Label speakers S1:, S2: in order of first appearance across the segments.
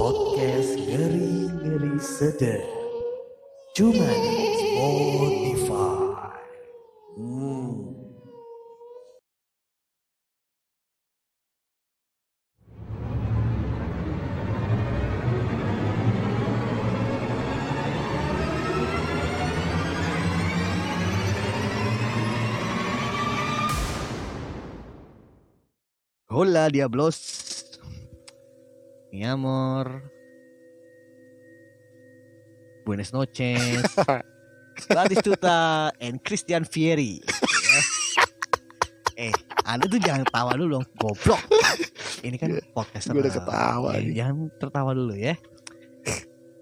S1: Podcast ngeri-ngeri sedap. Cuma di Spotify. Hmm.
S2: Hola Diablos Mi amor Buenas noches Batistuta and Christian Fieri Ya. Eh Anda tuh jangan tawa dulu dong Goblok Ini kan podcast
S3: Gue udah ketawa
S2: Eh. Jangan tertawa dulu ya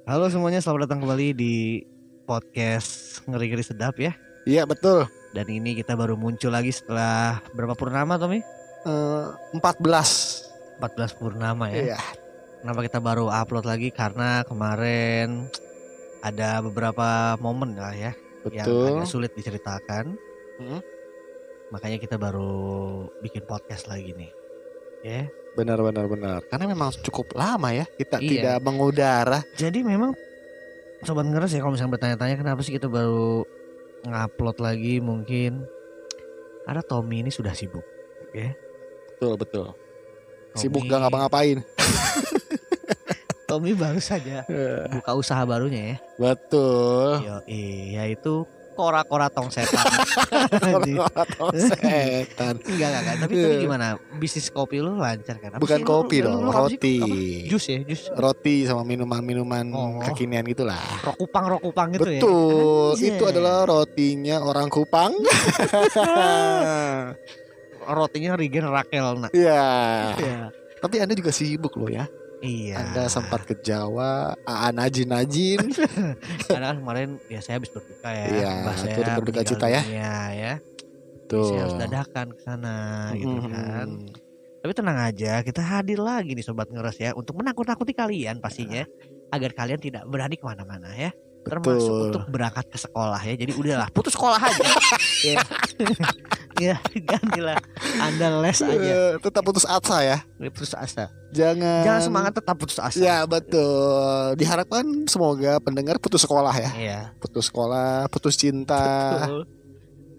S2: Halo semuanya selamat datang kembali di Podcast Ngeri-ngeri sedap ya
S3: Iya betul.
S2: Dan ini kita baru muncul lagi setelah Berapa purnama Tommy?
S3: Eh, 14.
S2: 14 purnama ya
S3: Iya.
S2: Kenapa kita baru upload lagi? Karena kemarin ada beberapa momen lah ya yang
S3: Betul.
S2: agak sulit diceritakan.
S3: Hmm.
S2: Makanya kita baru bikin podcast lagi nih. Ya.
S3: Benar benar benar. Karena memang cukup lama ya kita
S2: Iya.
S3: tidak mengudara.
S2: Jadi memang sobat ngeres ya kalau misalnya bertanya-tanya kenapa sih kita baru ngupload lagi mungkin karena Tommy ini sudah sibuk.
S3: Betul betul. Sibuk
S2: Tommy-
S3: gak ngapa-ngapain.
S2: Tommy baru saja
S3: Eh,
S2: buka usaha barunya ya.
S3: betul.
S2: Yo, yaitu kora-kora tong setan. Anjing.
S3: Orang setan.
S2: Enggak, enggak, enggak. Tapi, tapi gimana? Bisnis kopi lu lancar kan? Apa
S3: Bukan?
S2: Lu-
S3: kopi
S2: lu-
S3: dong,
S2: lu sih?
S3: roti.
S2: Apa? Jus ya, jus.
S3: Roti sama minuman-minuman
S2: Oh.
S3: kekinian gitulah.
S2: Rok kupang, rok kupang gitu ya.
S3: Betul.
S2: Anjay.
S3: Itu adalah rotinya orang Kupang.
S2: Rotinya Regen Rakel. Nah.
S3: Iya.
S2: Iya.
S3: Tapi Anda juga sibuk loh ya.
S2: Iya.
S3: Anda sempat ke Jawa, Aa najin-najin.
S2: Karena kan kemarin ya saya habis berduka ya.
S3: Iya,
S2: saya
S3: turut berduka cita ya.
S2: dunia, ya.
S3: Tuh.
S2: Saya harus dadakan ke sana gitu
S3: Mhm.
S2: kan. Tapi tenang aja, kita hadir lagi nih sobat ngeres ya untuk menakut-nakuti kalian pastinya agar kalian tidak berani ke mana-mana ya. Termasuk
S3: Betul.
S2: untuk berangkat ke sekolah ya. Jadi udahlah, putus sekolah aja. ya. ya, gantilah. Anda les aja.
S3: Eh, tetap putus asa ya.
S2: Putus asa.
S3: Jangan
S2: Jangan semangat tetap putus asa.
S3: Ya betul. Diharapkan semoga pendengar putus sekolah ya.
S2: Iya.
S3: Putus sekolah, putus cinta.
S2: Betul.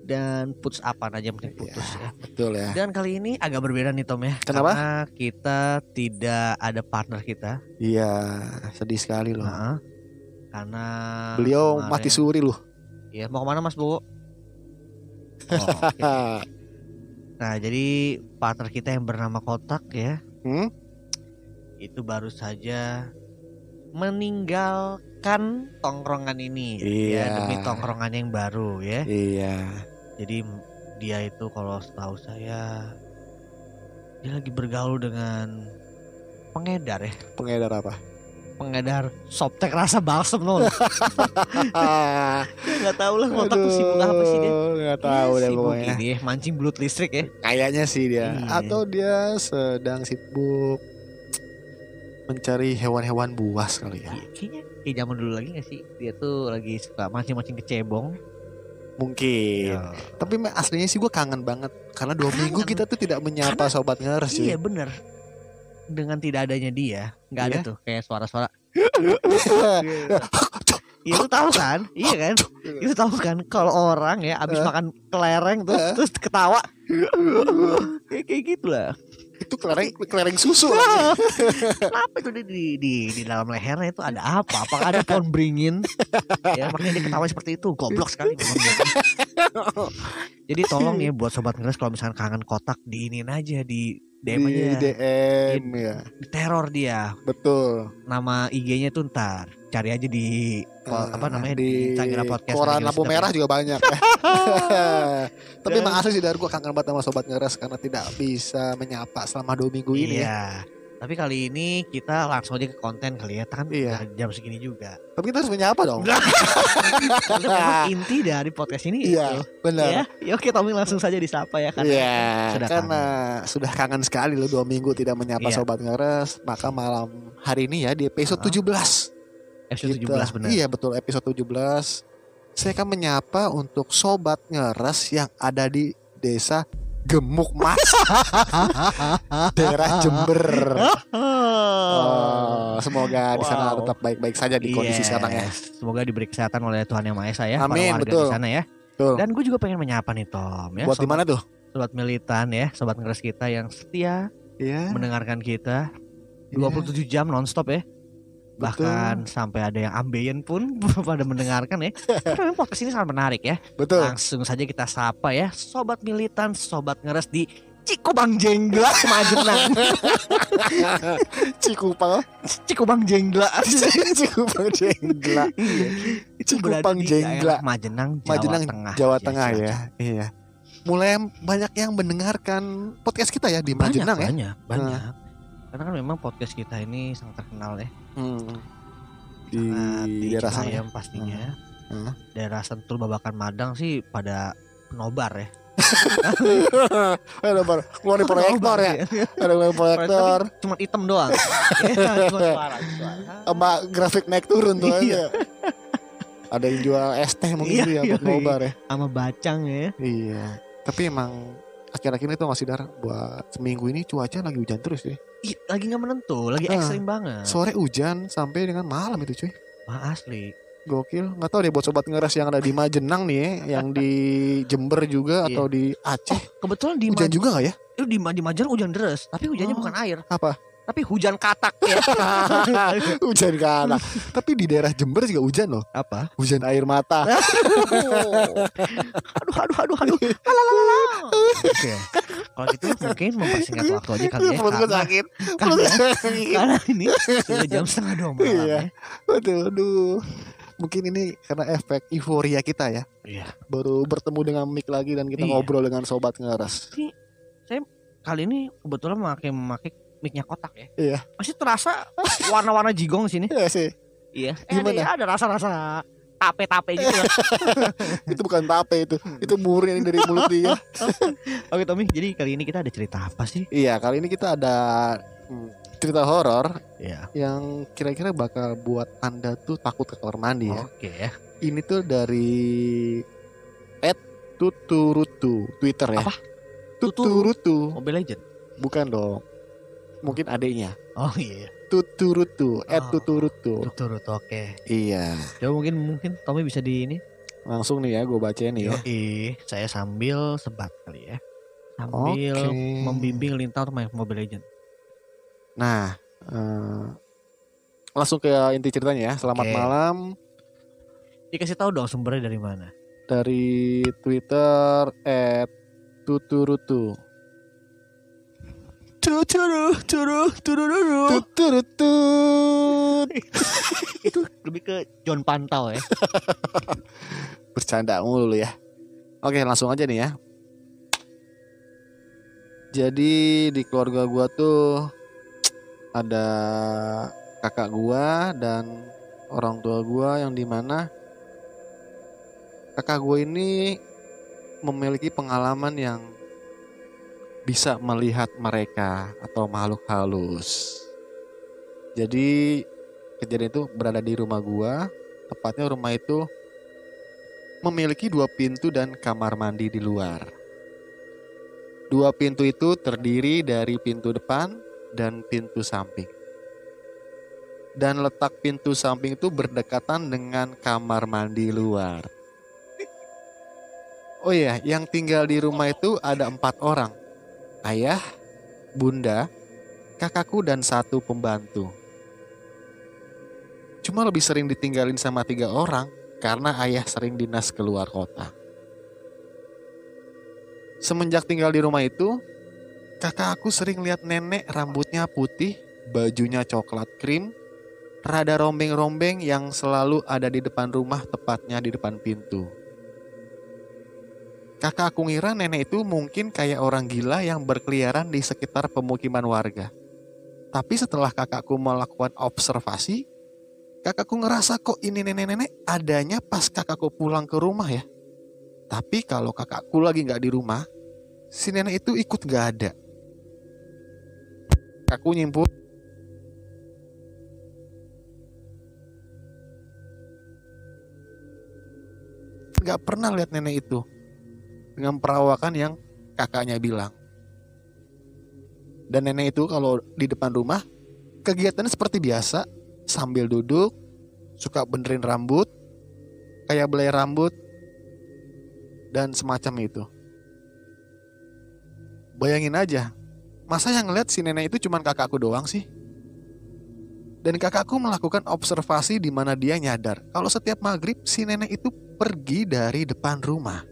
S2: Dan putus apa aja penting putus ya.
S3: Betul ya.
S2: Dan kali ini agak berbeda nih Tom ya.
S3: Kenapa?
S2: Karena kita tidak ada partner kita.
S3: Iya, sedih sekali loh.
S2: Nah, karena
S3: Beliau
S2: kemarin-
S3: mati suri loh.
S2: Ya mau ke mana Mas Bu? Oh. Nah jadi partner kita yang bernama Kotak ya
S3: Hmm?
S2: itu baru saja meninggalkan tongkrongan ini ya
S3: Iya.
S2: demi tongkrongan yang baru ya.
S3: Iya.
S2: Jadi dia itu kalau setahu saya dia lagi bergaul dengan pengedar ya,
S3: Pengedar apa?
S2: Pengedar softtek rasa balsam loh. Nggak tahu lah Kotak tuh sibuk apa sih dia?
S3: Gak tahu
S2: Dia
S3: deh
S2: sibuk
S3: pokoknya.
S2: ini ya, mancing belut listrik ya.
S3: Kayaknya sih dia.
S2: Iya.
S3: Atau dia sedang sibuk mencari hewan-hewan buas kali ya.
S2: Iya, Kayaknya kayak zaman dulu lagi gak sih? Dia tuh lagi suka mancing-mancing kecebong.
S3: Mungkin.
S2: Ya.
S3: Tapi aslinya sih gue kangen banget karena dua
S2: Kangen.
S3: minggu kita tuh tidak menyapa sobat ngeres.
S2: Iya bener. Dengan tidak adanya dia, nggak ada
S3: Iya.
S2: tuh kayak suara-suara. Iya lu tahu kan? Iya kan? Itu tahu kan kalau orang ya abis
S3: Eh.
S2: makan kelereng tuh
S3: Eh.
S2: terus ketawa. kayak kayak gitu lah.
S3: itu kelereng kelereng susu.
S2: Kenapa itu di, di di di dalam lehernya itu ada apa? Apakah ada pohon beringin? ya makanya dia ketawa seperti itu. Goblok sekali. Jadi tolong ya buat sobat ngeres kalau misalkan kangen kotak diinin aja di DM
S3: di
S2: aja.
S3: DM ya.
S2: Di teror dia.
S3: Betul.
S2: Nama IG-nya tuh ntar cari aja di
S3: Eh,
S2: apa namanya di, Instagram podcast.
S3: koran lampu merah juga banyak ya. Tapi emang asli sih dari gue kangen banget sama sobat ngeres karena tidak bisa menyapa selama dua minggu ini. ya.
S2: Tapi kali ini kita langsung aja ke konten kali ya. Kan
S3: Iya.
S2: jam segini juga.
S3: Tapi kita harus menyapa dong.
S2: Karena inti dari podcast ini
S3: Iya,
S2: itu.
S3: benar.
S2: Ya, ya oke Tommy langsung saja disapa ya karena
S3: Iya,
S2: sudah
S3: karena sudah kangen sekali loh dua minggu tidak menyapa
S2: Iya.
S3: sobat ngeres, maka malam hari ini ya di episode
S2: Ah.
S3: 17.
S2: episode
S3: kita-
S2: 17 benar.
S3: Iya betul episode 17. Saya akan menyapa untuk sobat ngeres yang ada di desa Gemuk Mas, daerah Jember. Oh, semoga di sana
S2: Wow.
S3: tetap baik-baik saja di kondisi
S2: Yes.
S3: sekarang ya.
S2: Semoga diberi kesehatan oleh Tuhan Yang Maha Esa ya. para
S3: Amin,
S2: warga
S3: betul.
S2: Di sana ya.
S3: Betul.
S2: Dan gue juga pengen menyapa nih Tom ya.
S3: Buat di mana tuh?
S2: sobat militan ya, sobat ngeres kita yang setia
S3: Iya.
S2: mendengarkan kita
S3: iya.
S2: 27 jam nonstop ya. Bahkan sampai ada yang ambeien pun pada mendengarkan ya. Karena podcast ini sangat menarik ya.
S3: Betul.
S2: Langsung saja kita sapa ya, sobat militan, sobat ngeres di Cikubang Jenggla Majenang.
S3: Cikupang.
S2: Cikubang Jenggla.
S3: Cikupang Jenggla.
S2: Iya.
S3: Cikupang Jenggla.
S2: Majenang, Jawa
S3: Majenang,
S2: Tengah.
S3: Jawa
S2: Ya,
S3: Tengah
S2: Cilacap.
S3: ya. Iya. Mulai banyak yang mendengarkan podcast kita ya di
S2: Banyak,
S3: Majenang ya.
S2: banyak, banyak. Karena kan memang podcast kita ini sangat terkenal ya.
S3: Hmm. Di
S2: Sangat
S3: daerah sana. ya?
S2: Pastinya.
S3: Hmm.
S2: Daerah Sentul Babakan Madang sih pada penobar ya.
S3: Ada bar- keluarin proyektor ya. Ada keluarin proyektor.
S2: Cuma hitam doang. Ya, suara.
S3: Sama grafik naik turun tuh
S2: Iya.
S3: aja. Ada yang jual es teh mungkin
S2: Iya,
S3: ya
S2: iya,
S3: buat nobar ya.
S2: Sama bacang ya.
S3: Iya. Tapi emang akhir-akhir ini tuh masih dar buat seminggu ini cuaca lagi hujan terus ya.
S2: Ih, lagi nggak menentu, lagi
S3: Ah.
S2: ekstrim banget.
S3: Sore hujan sampai dengan malam itu cuy.
S2: Wah, asli.
S3: Gokil. Nggak tahu deh buat sobat ngeras yang ada di Majenang nih ya, yang di Jember juga
S2: Iya.
S3: atau di Aceh.
S2: Kebetulan di
S3: Hujan
S2: Maj-
S3: juga nggak ya?
S2: itu di, di Majalah hujan deras, tapi hujannya
S3: Oh.
S2: bukan air.
S3: Apa?
S2: Tapi hujan katak ya.
S3: hujan kalah. Tapi di daerah Jember juga hujan loh.
S2: Apa?
S3: Hujan air mata.
S2: aduh aduh aduh aduh. Alalalala. Oke. Kalau gitu mungkin mempersingkat waktu aja kali ya.
S3: Perut gue sakit. Perut sakit.
S2: karena ini sudah jam setengah dua malam
S3: Iya.
S2: ya.
S3: Aduh, aduh. Mungkin ini karena efek euforia kita ya.
S2: Iya.
S3: Baru bertemu dengan Mik lagi dan kita
S2: Iya.
S3: ngobrol dengan sobat ngeras.
S2: Kali ini kebetulan memakai memakai mic-nya kotak ya.
S3: Iya.
S2: Masih terasa warna-warna jigong sini.
S3: Iya sih.
S2: Iya. Eh, ada,
S3: Gimana?
S2: ada rasa-rasa tape-tape gitu lah.
S3: itu bukan tape itu. Itu muri yang dari mulut dia.
S2: Oke Tommy, jadi kali ini kita ada cerita apa sih?
S3: Iya, kali ini kita ada hmm, cerita horor
S2: Iya.
S3: yang kira-kira bakal buat Anda tuh takut ke kamar mandi ya.
S2: Oke ya.
S3: Ini tuh dari @tuturutu Twitter ya.
S2: Apa?
S3: Tuturutu.
S2: Mobile Legend.
S3: Bukan dong. Mungkin adiknya.
S2: Oh iya.
S3: Tuturutu,
S2: Oh.
S3: @tuturutu.
S2: Turut oke.
S3: Iya.
S2: Coba mungkin mungkin Tommy bisa di ini.
S3: Langsung nih ya gue bacain nih ya.
S2: Yoi, saya sambil sebat kali ya. Sambil
S3: Oke.
S2: membimbing Lintang untuk main Mobile Legend.
S3: Nah, eh, langsung ke inti ceritanya ya. Selamat
S2: Oke.
S3: malam
S2: Dikasih tahu dong sumbernya dari mana.
S3: dari Twitter @tuturutu.
S2: Itu lebih ke John Pantau ya.
S3: Bercanda mulu lu ya. Oke, langsung aja nih ya. Jadi di keluarga gua tuh ada kakak gua dan orang tua gua yang di mana kakak gua ini memiliki pengalaman yang bisa melihat mereka atau makhluk halus. Jadi kejadian itu berada di rumah gua, tepatnya rumah itu memiliki dua pintu dan kamar mandi di luar. Dua pintu itu terdiri dari pintu depan dan pintu samping. Dan letak pintu samping itu berdekatan dengan kamar mandi luar. Oh iya, yang tinggal di rumah itu ada empat orang. Ayah, bunda, kakakku dan satu pembantu. Cuma lebih sering ditinggalin sama tiga orang karena ayah sering dinas keluar kota. Semenjak tinggal di rumah itu, kakak aku sering lihat nenek rambutnya putih, bajunya coklat krim, rada rombeng-rombeng yang selalu ada di depan rumah tepatnya di depan pintu. Kakak aku ngira nenek itu mungkin kayak orang gila yang berkeliaran di sekitar pemukiman warga. Tapi setelah kakakku melakukan observasi, kakakku ngerasa kok ini nenek-nenek adanya pas kakakku pulang ke rumah ya. Tapi kalau kakakku lagi nggak di rumah, si nenek itu ikut nggak ada. Kakakku nyimpul. Nggak pernah lihat nenek itu dengan perawakan yang kakaknya bilang. Dan nenek itu kalau di depan rumah kegiatannya seperti biasa, sambil duduk, suka benerin rambut, kayak belai rambut, dan semacam itu. Bayangin aja, masa yang ngeliat si nenek itu cuman kakakku doang sih? Dan kakakku melakukan observasi di mana dia nyadar kalau setiap maghrib si nenek itu pergi dari depan rumah.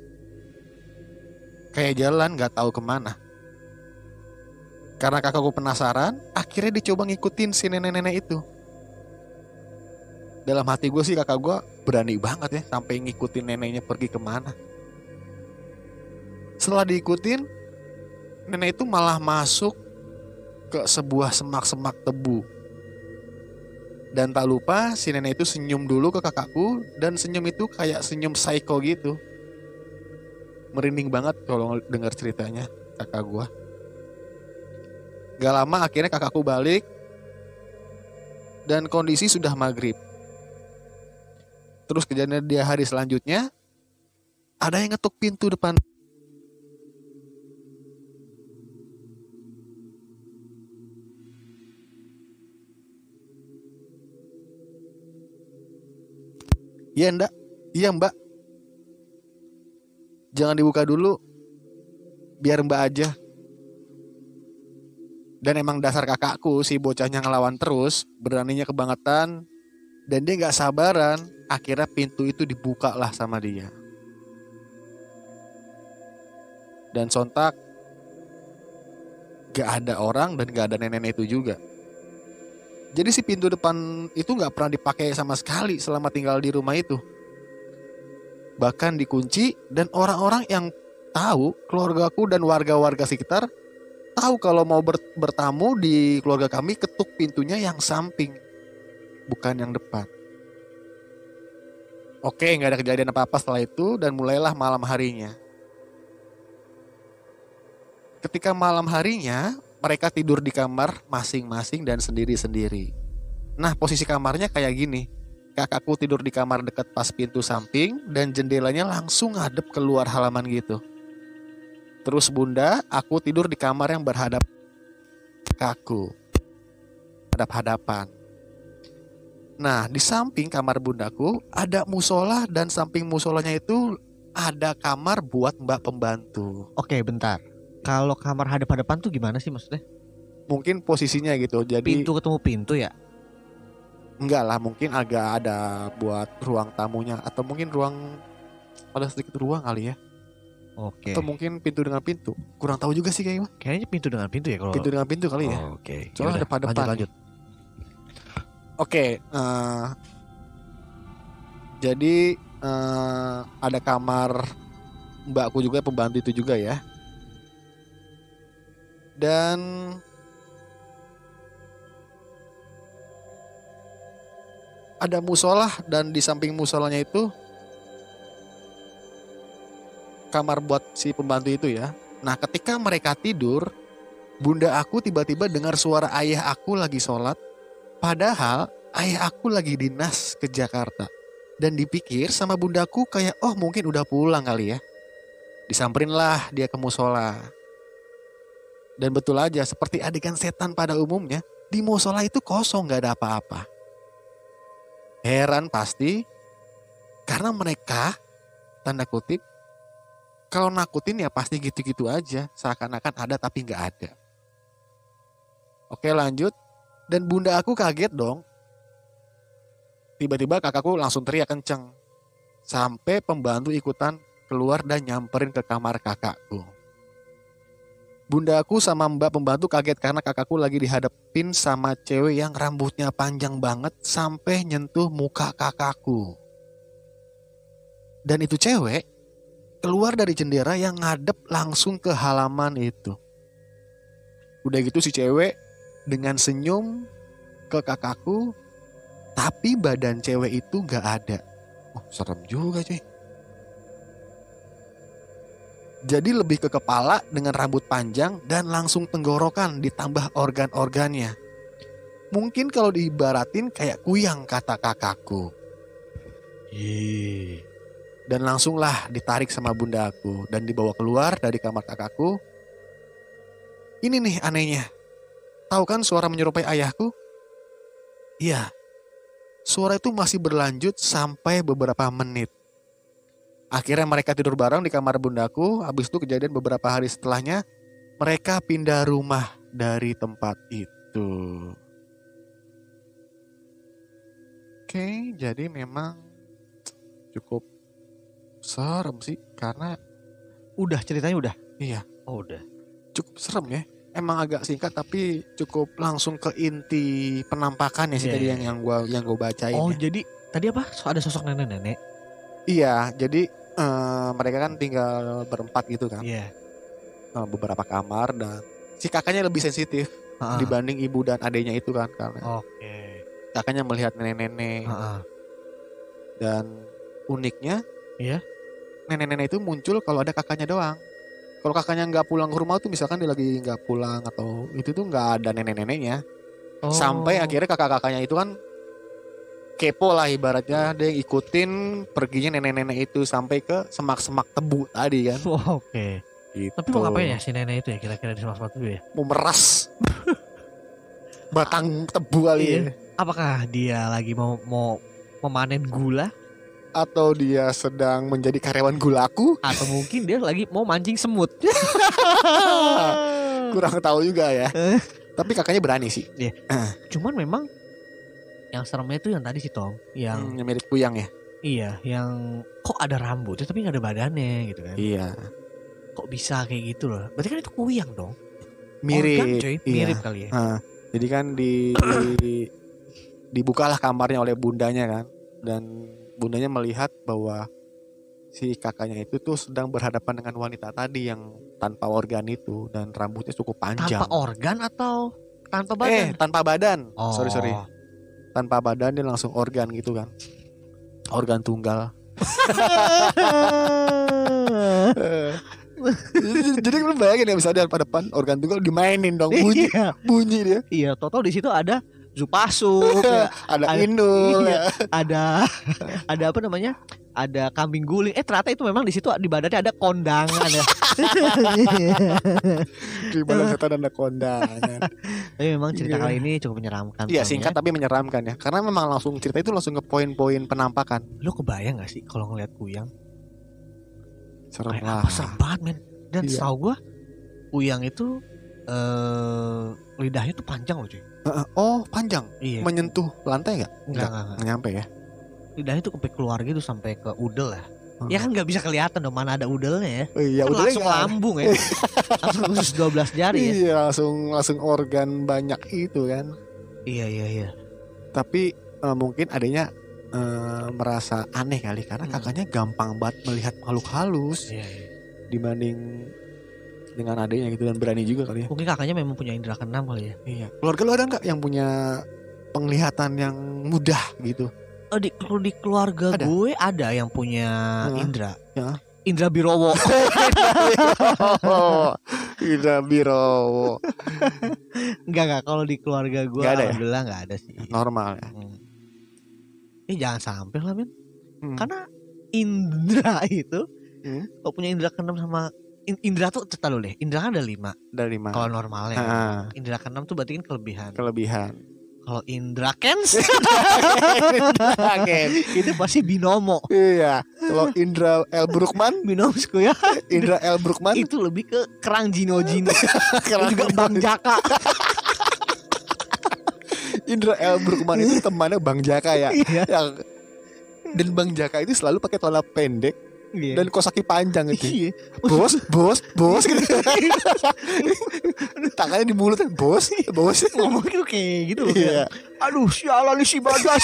S3: Kayak jalan gak tahu ke mana. Karena kakakku penasaran, akhirnya dicoba ngikutin si nenek-nenek itu. Dalam hati gue sih kakak gue berani banget ya sampai ngikutin neneknya pergi ke mana. Setelah diikutin, nenek itu malah masuk ke sebuah semak-semak tebu. Dan tak lupa si nenek itu senyum dulu ke kakakku dan senyum itu kayak senyum psycho gitu. Merinding banget kalau dengar ceritanya kakak gua. Gak lama akhirnya kakakku balik dan kondisi sudah maghrib. Terus kejadian dia hari selanjutnya ada yang ngetuk pintu depan Iya ndak, iya mbak. Jangan dibuka dulu, biar mbak aja. Dan emang dasar kakakku si bocahnya ngelawan terus, beraninya kebangetan, dan dia nggak sabaran. Akhirnya pintu itu dibuka lah sama dia. Dan sontak gak ada orang dan gak ada nenek itu juga. Jadi si pintu depan itu nggak pernah dipakai sama sekali selama tinggal di rumah itu. Bahkan dikunci dan orang-orang yang tahu keluargaku dan warga-warga sekitar tahu kalau mau ber- bertamu di keluarga kami ketuk pintunya yang samping bukan yang depan. Oke, nggak ada kejadian apa-apa setelah itu dan mulailah malam harinya. Ketika malam harinya, mereka tidur di kamar masing-masing dan sendiri-sendiri. Nah, posisi kamarnya kayak gini. Kakakku tidur di kamar dekat pas pintu samping dan jendelanya langsung ngadep keluar halaman gitu. Terus bunda, aku tidur di kamar yang berhadap kaku. Hadap-hadapan. Nah, di samping kamar bundaku ada musola dan samping musolanya itu ada kamar buat mbak pembantu.
S2: Oke, bentar. Kalau kamar hadap-hadapan tuh gimana sih maksudnya?
S3: Mungkin posisinya gitu. Jadi
S2: Pintu ketemu pintu ya?
S3: Enggak lah, mungkin agak ada buat ruang tamunya atau mungkin ruang ada sedikit ruang kali ya.
S2: Oke.
S3: Atau mungkin pintu dengan pintu. Kurang tahu juga sih kayaknya.
S2: Kayaknya pintu dengan pintu ya kalau.
S3: Pintu dengan pintu kali ya.
S2: Oh, Oke.
S3: Soalnya
S2: Yaudah,
S3: depan-depan
S2: Lanjut,
S3: nih.
S2: lanjut.
S3: Oke, eh, jadi eh, ada kamar mbakku juga pembantu itu juga ya. Dan ada musola dan di samping musolanya itu kamar buat si pembantu itu ya. Nah, ketika mereka tidur, bunda aku tiba-tiba dengar suara ayah aku lagi sholat Padahal ayah aku lagi dinas ke Jakarta dan dipikir sama bundaku kayak oh mungkin udah pulang kali ya. Disamperin lah dia ke musola. Dan betul aja seperti adegan setan pada umumnya di musola itu kosong nggak ada apa-apa. Heran pasti karena mereka tanda kutip kalau nakutin ya pasti gitu-gitu aja seakan-akan ada tapi nggak ada. Oke lanjut dan bunda aku kaget dong. Tiba-tiba kakakku langsung teriak kenceng. Sampai pembantu ikutan keluar dan nyamperin ke kamar kakakku. Bunda aku sama mbak pembantu kaget karena kakakku lagi dihadapin sama cewek yang rambutnya panjang banget sampai nyentuh muka kakakku. Dan itu cewek keluar dari jendela yang ngadep langsung ke halaman itu. Udah gitu si cewek dengan senyum ke kakakku, tapi badan cewek itu gak ada. Oh, serem juga cuy. Jadi lebih ke kepala dengan rambut panjang dan langsung tenggorokan ditambah organ-organnya. Mungkin kalau diibaratin kayak kuyang kata kakakku. Dan langsunglah ditarik sama bunda aku dan dibawa keluar dari kamar kakakku. Ini nih anehnya. Tahu kan suara menyerupai ayahku? Iya. Suara itu masih berlanjut sampai beberapa menit. Akhirnya mereka tidur bareng di kamar bundaku. Habis itu kejadian beberapa hari setelahnya mereka pindah rumah dari tempat itu. Oke, jadi memang cukup serem sih karena
S2: Udah ceritanya udah.
S3: iya
S2: Oh, udah.
S3: cukup serem ya. Emang agak singkat tapi cukup langsung ke inti penampakannya sih
S2: Iya,
S3: tadi
S2: iya.
S3: yang yang gua yang gua bacain.
S2: Oh,
S3: ya.
S2: jadi tadi apa? So, ada sosok nenek-nenek.
S3: Iya, jadi eh, mereka kan tinggal berempat gitu kan,
S2: Iya.
S3: Eh, beberapa kamar dan si kakaknya lebih sensitif
S2: Heeh.
S3: dibanding ibu dan adiknya itu kan karena
S2: Oke.
S3: kakaknya melihat nenek-nenek
S2: Heeh.
S3: dan uniknya,
S2: Iya.
S3: nenek-nenek itu muncul kalau ada kakaknya doang. Kalau kakaknya nggak pulang ke rumah tuh misalkan dia lagi nggak pulang atau itu tuh nggak ada nenek-neneknya.
S2: Oh.
S3: Sampai akhirnya kakak-kakaknya itu kan kepo lah ibaratnya dia ikutin perginya nenek-nenek itu sampai ke semak-semak tebu tadi kan.
S2: Oh, Oke.
S3: Gitu.
S2: Tapi mau ngapain ya si nenek itu ya kira-kira di semak itu ya?
S3: Mau meras batang tebu kali
S2: Iya.
S3: ya.
S2: Apakah dia lagi mau mau memanen gula
S3: Atau dia sedang menjadi karyawan gulaku?
S2: atau mungkin dia lagi mau mancing semut?
S3: Kurang tahu juga ya.
S2: Eh.
S3: Tapi kakaknya berani sih.
S2: Cuman memang yang seremnya itu yang tadi sih Tong, yang
S3: Yang mirip kuyang ya.
S2: iya, yang kok ada rambutnya tapi nggak ada badannya gitu kan?
S3: Iya.
S2: Kok bisa kayak gitu loh? Berarti kan itu kuyang dong?
S3: Mirip.
S2: Organ, cuy.
S3: Iya.
S2: Mirip kali ya.
S3: Ah, jadi kan di, di- dibukalah kamarnya oleh bundanya kan dan bundanya melihat bahwa si kakaknya itu tuh sedang berhadapan dengan wanita tadi yang tanpa organ itu dan rambutnya cukup panjang.
S2: Tanpa organ atau tanpa
S3: eh,
S2: badan?
S3: tanpa badan.
S2: Oh.
S3: Sorry sorry. Tanpa badan dia langsung organ gitu kan. Organ tunggal. jadi, jadi lu bayangin ya misalnya di depan organ tunggal dimainin dong bunyi
S2: Iya,
S3: bunyi dia.
S2: iya. Toto di situ ada Zupasuk, ya.
S3: Ada
S2: Ada-
S3: Inul
S2: iya.
S3: ya.
S2: ada ada apa namanya? Ada kambing guling. Eh ternyata itu memang di situ di badannya ada kondangan ya.
S3: di badan setan ada kondangan.
S2: Tapi memang cerita
S3: Iya.
S2: kali ini cukup menyeramkan.
S3: Iya singkat
S2: ya.
S3: tapi menyeramkan ya. Karena memang langsung cerita itu langsung ke poin-poin penampakan.
S2: Lo kebayang gak sih kalau ngeliat kuyang?
S3: Serem lah.
S2: apa serem banget men. Dan
S3: Iya.
S2: setahu gua kuyang itu eh lidahnya tuh panjang loh cuy.
S3: Oh panjang,
S2: Iya.
S3: menyentuh lantai nggak?
S2: Enggak, enggak, enggak.
S3: Nggak nyampe ya.
S2: Lidahnya tuh sampai keluar gitu sampai ke udel ya.
S3: Hmm.
S2: Ya kan nggak bisa kelihatan dong mana ada udelnya ya.
S3: Oh, iya,
S2: kan
S3: udah
S2: langsung lambung ya. langsung khusus 12 jari ya.
S3: Iya langsung langsung organ banyak itu kan.
S2: Iya iya iya.
S3: Tapi eh, mungkin adanya eh, merasa aneh kali karena
S2: Hmm.
S3: kakaknya gampang banget melihat makhluk halus
S2: Iya, iya.
S3: dibanding dengan adanya gitu dan berani juga kali ya.
S2: Mungkin kakaknya memang punya indera keenam kali ya.
S3: Iya. Keluarga lu ada nggak yang punya penglihatan yang mudah gitu?
S2: Oh, di, di keluarga
S3: Ada?
S2: gue ada yang punya
S3: Hah?
S2: indra.
S3: Ya.
S2: Indra Birowo.
S3: Indra Birowo.
S2: enggak enggak kalau di keluarga gue
S3: ada ya?
S2: alhamdulillah enggak ada sih.
S3: Normal ya.
S2: Hmm. Eh jangan sampai lah men.
S3: Hmm.
S2: Karena indra itu
S3: Hmm.
S2: kalau punya indra keenam sama in- indra tuh cerita dulu deh. Indra kan ada lima
S3: Dari mana?
S2: kalau normalnya.
S3: Ah,
S2: Indra keenam tuh berarti kan kelebihan.
S3: kelebihan.
S2: Kalau indra kens itu pasti binomo.
S3: Iya. Kalau Indra L. Brukman,
S2: Binomsku ya.
S3: Indra L. Brukman,
S2: itu lebih ke kerang Jino Jino.
S3: Kerang
S2: juga Bang Jaka.
S3: Indra L. Brukman itu temannya Bang Jaka ya.
S2: Iya.
S3: Yang dan Bang Jaka itu selalu pakai celana pendek
S2: Iya.
S3: dan kos kaki panjang gitu.
S2: Iya.
S3: Bos, bos, bos gitu. Tangannya di mulut bos, bos.
S2: ngomongnya kayak gitu loh
S3: Iya.
S2: aduh sialan nih si Bagas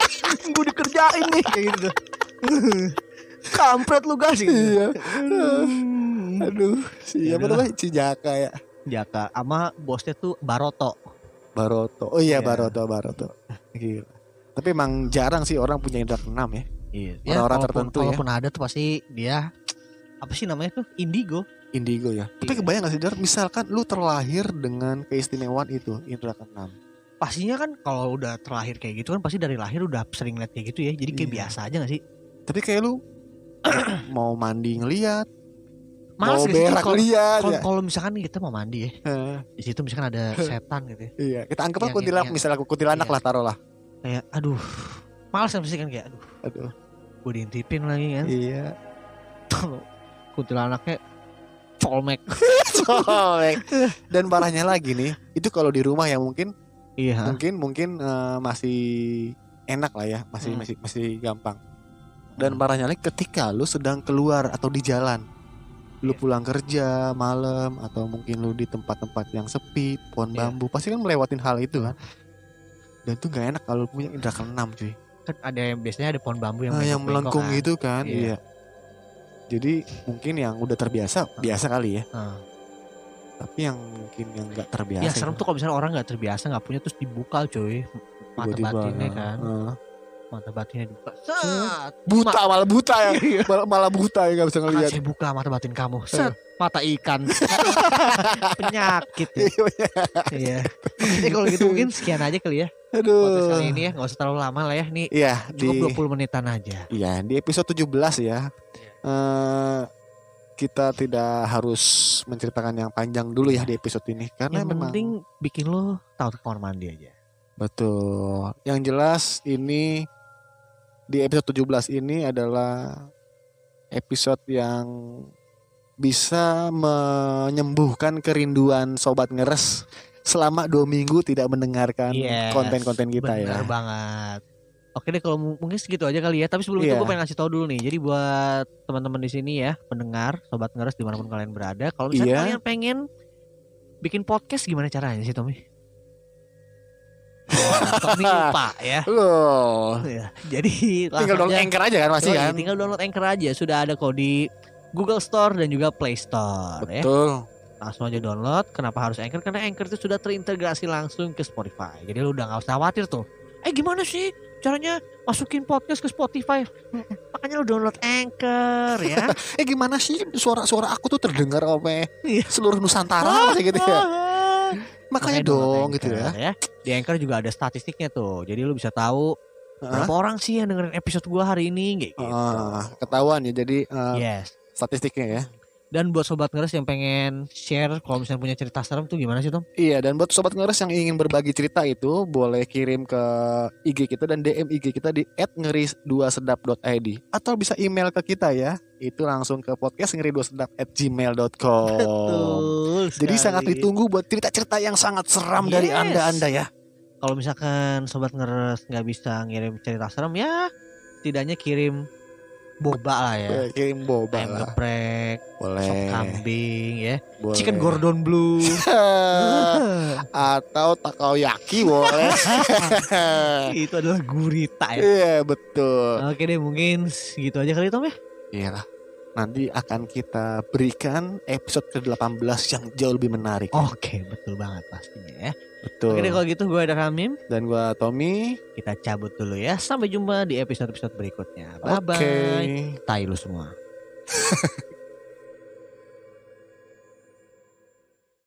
S2: gue dikerjain nih kayak gitu kampret lu gas gitu
S3: Iya.
S2: Hmm.
S3: Aduh, siapa
S2: Yaudahlah.
S3: namanya? Si Jaka ya.
S2: Jaka sama bosnya tuh Baroto
S3: Baroto. Oh iya,
S2: Iya.
S3: Baroto, Baroto. Gila. Tapi emang jarang sih orang punya indra keenam ya.
S2: Iya
S3: Orang-orang
S2: kalaupun,
S3: tertentu ya.
S2: kalaupun ada tuh pasti dia apa sih namanya tuh indigo
S3: Indigo ya. Tapi
S2: Iya.
S3: kebayang gak sih Dar, misalkan lu terlahir dengan keistimewaan itu, indra keenam.
S2: pastinya kan kalau udah terlahir kayak gitu kan pasti dari lahir udah sering lihat kayak gitu ya jadi kayak
S3: Iya.
S2: biasa aja gak sih
S3: Tapi kayak lu mau mandi ngeliat,
S2: Males
S3: mau berak
S2: kalau
S3: ya.
S2: kalau misalkan kita mau mandi ya di situ misalkan ada setan gitu ya
S3: Iya, kita anggap aja
S2: Yang-
S3: kuntilanak
S2: yang-
S3: misalnya kuntilanak
S2: Iya.
S3: lah taruh lah.
S2: kayak aduh males kan pasti kan kayak aduh
S3: Aduh.
S2: Gue diintipin lagi kan
S3: Iya.
S2: kuntilanaknya colmek
S3: Sobek. Dan parahnya lagi nih, itu kalau di rumah ya mungkin
S2: iya
S3: mungkin mungkin eh, masih enak lah ya, masih
S2: Hmm.
S3: masih masih gampang. Dan parahnya lagi ketika lu sedang keluar atau di jalan, lu
S2: Iya.
S3: pulang kerja malam atau mungkin lu di tempat-tempat yang sepi, pohon
S2: Iya.
S3: bambu, pasti kan melewatin hal itu kan. Dan itu nggak enak kalau punya indra keenam cuy.
S2: Kan ada yang biasanya ada pohon bambu yang
S3: Nah, yang melengkung
S2: kan.
S3: gitu kan,
S2: Iya.
S3: iya. Jadi mungkin yang udah terbiasa, biasa kali ya.
S2: Heeh.
S3: Tapi yang mungkin yang nggak terbiasa.
S2: ya serem tuh kalau misalnya orang nggak terbiasa nggak punya terus dibuka cuy mata batinnya
S3: nah,
S2: kan
S3: eh.
S2: Mata batinnya dibuka. Set.
S3: Buta malah buta ya.
S2: Iya.
S3: malah, malah buta ya nggak bisa
S2: akan
S3: ngeliat.
S2: saya buka mata batin kamu. Set. Mata ikan. Penyakit ya. iya jadi kalau gitu mungkin sekian aja kali ya. Podcast kali
S3: aduh
S2: ini ya. Nggak usah terlalu lama lah ya. Nih
S3: iya di
S2: cukup 20 menitan aja.
S3: Iya di episode 17 ya. Eh kita tidak harus menceritakan yang panjang dulu ya di episode ini. Karena
S2: yang
S3: memang
S2: penting bikin lo tahu kamar mandi aja.
S3: Betul. Yang jelas ini di episode 17 ini adalah episode yang bisa menyembuhkan kerinduan sobat ngeres selama dua minggu tidak mendengarkan
S2: Yes,
S3: konten-konten kita ya.
S2: Benar banget. Oke deh kalau mu- mungkin segitu aja kali ya. Tapi sebelum itu
S3: Iya.
S2: gue pengen ngasih tahu dulu nih. Jadi buat teman-teman di sini ya, pendengar, sobat ngeres di mana pun kalian berada, kalau misalnya
S3: Iya.
S2: kalian pengen bikin podcast gimana caranya sih Tommy? Oh, lupa ya.
S3: Loh,
S2: Ya, Jadi
S3: tinggal download Anchor aja kan masih kan?
S2: Tinggal download Anchor aja. Sudah ada kok di Google Store dan juga Play Store ya.
S3: Betul.
S2: langsung aja download. Kenapa harus Anchor? Karena Anchor itu sudah terintegrasi langsung ke Spotify. Jadi lu udah nggak usah khawatir tuh. Eh gimana sih caranya masukin podcast ke Spotify? Makanya lu download Anchor ya.
S3: Eh gimana sih suara-suara aku tuh terdengar oleh
S2: Iya.
S3: seluruh Nusantara masih gitu ya? Makanya dong gitu ya.
S2: Anchor, Di Anchor juga ada statistiknya tuh. Jadi lu bisa tahu
S3: Hah?
S2: berapa orang sih yang dengerin episode gua hari ini kayak gitu.
S3: Ah, ketahuan ya jadi eh,
S2: Yes.
S3: statistiknya ya.
S2: Dan buat sobat ngeres yang pengen share kalau misalnya punya cerita serem tuh gimana sih Tom?
S3: Iya dan buat sobat ngeres yang ingin berbagi cerita itu boleh kirim ke IG kita dan DM IG kita di @ngeris2sedap.id atau bisa email ke kita ya. Itu langsung ke podcast ngeri 2 sedap at gmail.com.
S2: Betul.
S3: Jadi sangat ditunggu buat cerita-cerita yang sangat seram dari
S2: Yes.
S3: anda-anda ya.
S2: kalau misalkan sobat ngeres nggak bisa ngirim cerita serem ya setidaknya kirim boba lah ya
S3: Boleh Kirim boba
S2: ayam
S3: lah.
S2: geprek
S3: Boleh.
S2: sop kambing ya
S3: boleh.
S2: chicken gordon blue
S3: atau takoyaki boleh.
S2: itu adalah gurita ya
S3: Iya betul.
S2: oke deh mungkin segitu aja kali Tom ya
S3: Iyalah. Nanti akan kita berikan episode ke-18 yang jauh lebih menarik.
S2: oke betul banget pastinya ya.
S3: Betul.
S2: oke deh kalau gitu gue ada Ramim.
S3: Dan gua Tommy.
S2: kita cabut dulu ya. Sampai jumpa di episode episode berikutnya. Bye bye tai lu semua